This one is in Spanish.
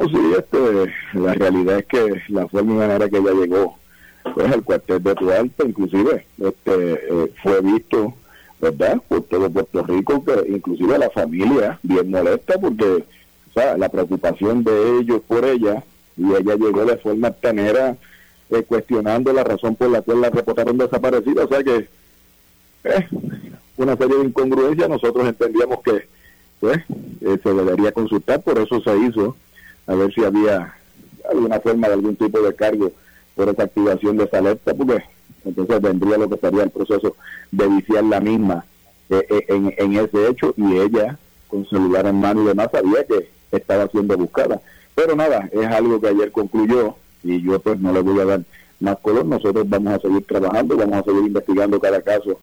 No, sí, este, la realidad es que la forma y manera que ella llegó pues el cuartel de Tualta inclusive este eh, fue visto verdad por todo Puerto Rico que inclusive la familia bien molesta porque la preocupación de ellos por ella y ella llegó de forma tenera eh, cuestionando la razón por la cual la reportaron desaparecida o sea que eh, una serie de incongruencias nosotros entendíamos que pues eh, se debería consultar por eso se hizo a ver si había alguna forma de algún tipo de cargo por esa activación de esa alerta, porque entonces vendría lo que sería el proceso de viciar la misma eh, eh, en, ese hecho y ella con celular en mano y demás sabía que estaba siendo buscada. Pero nada, es algo que ayer concluyó y yo pues no le voy a dar más color. Nosotros vamos a seguir trabajando, vamos a seguir investigando cada caso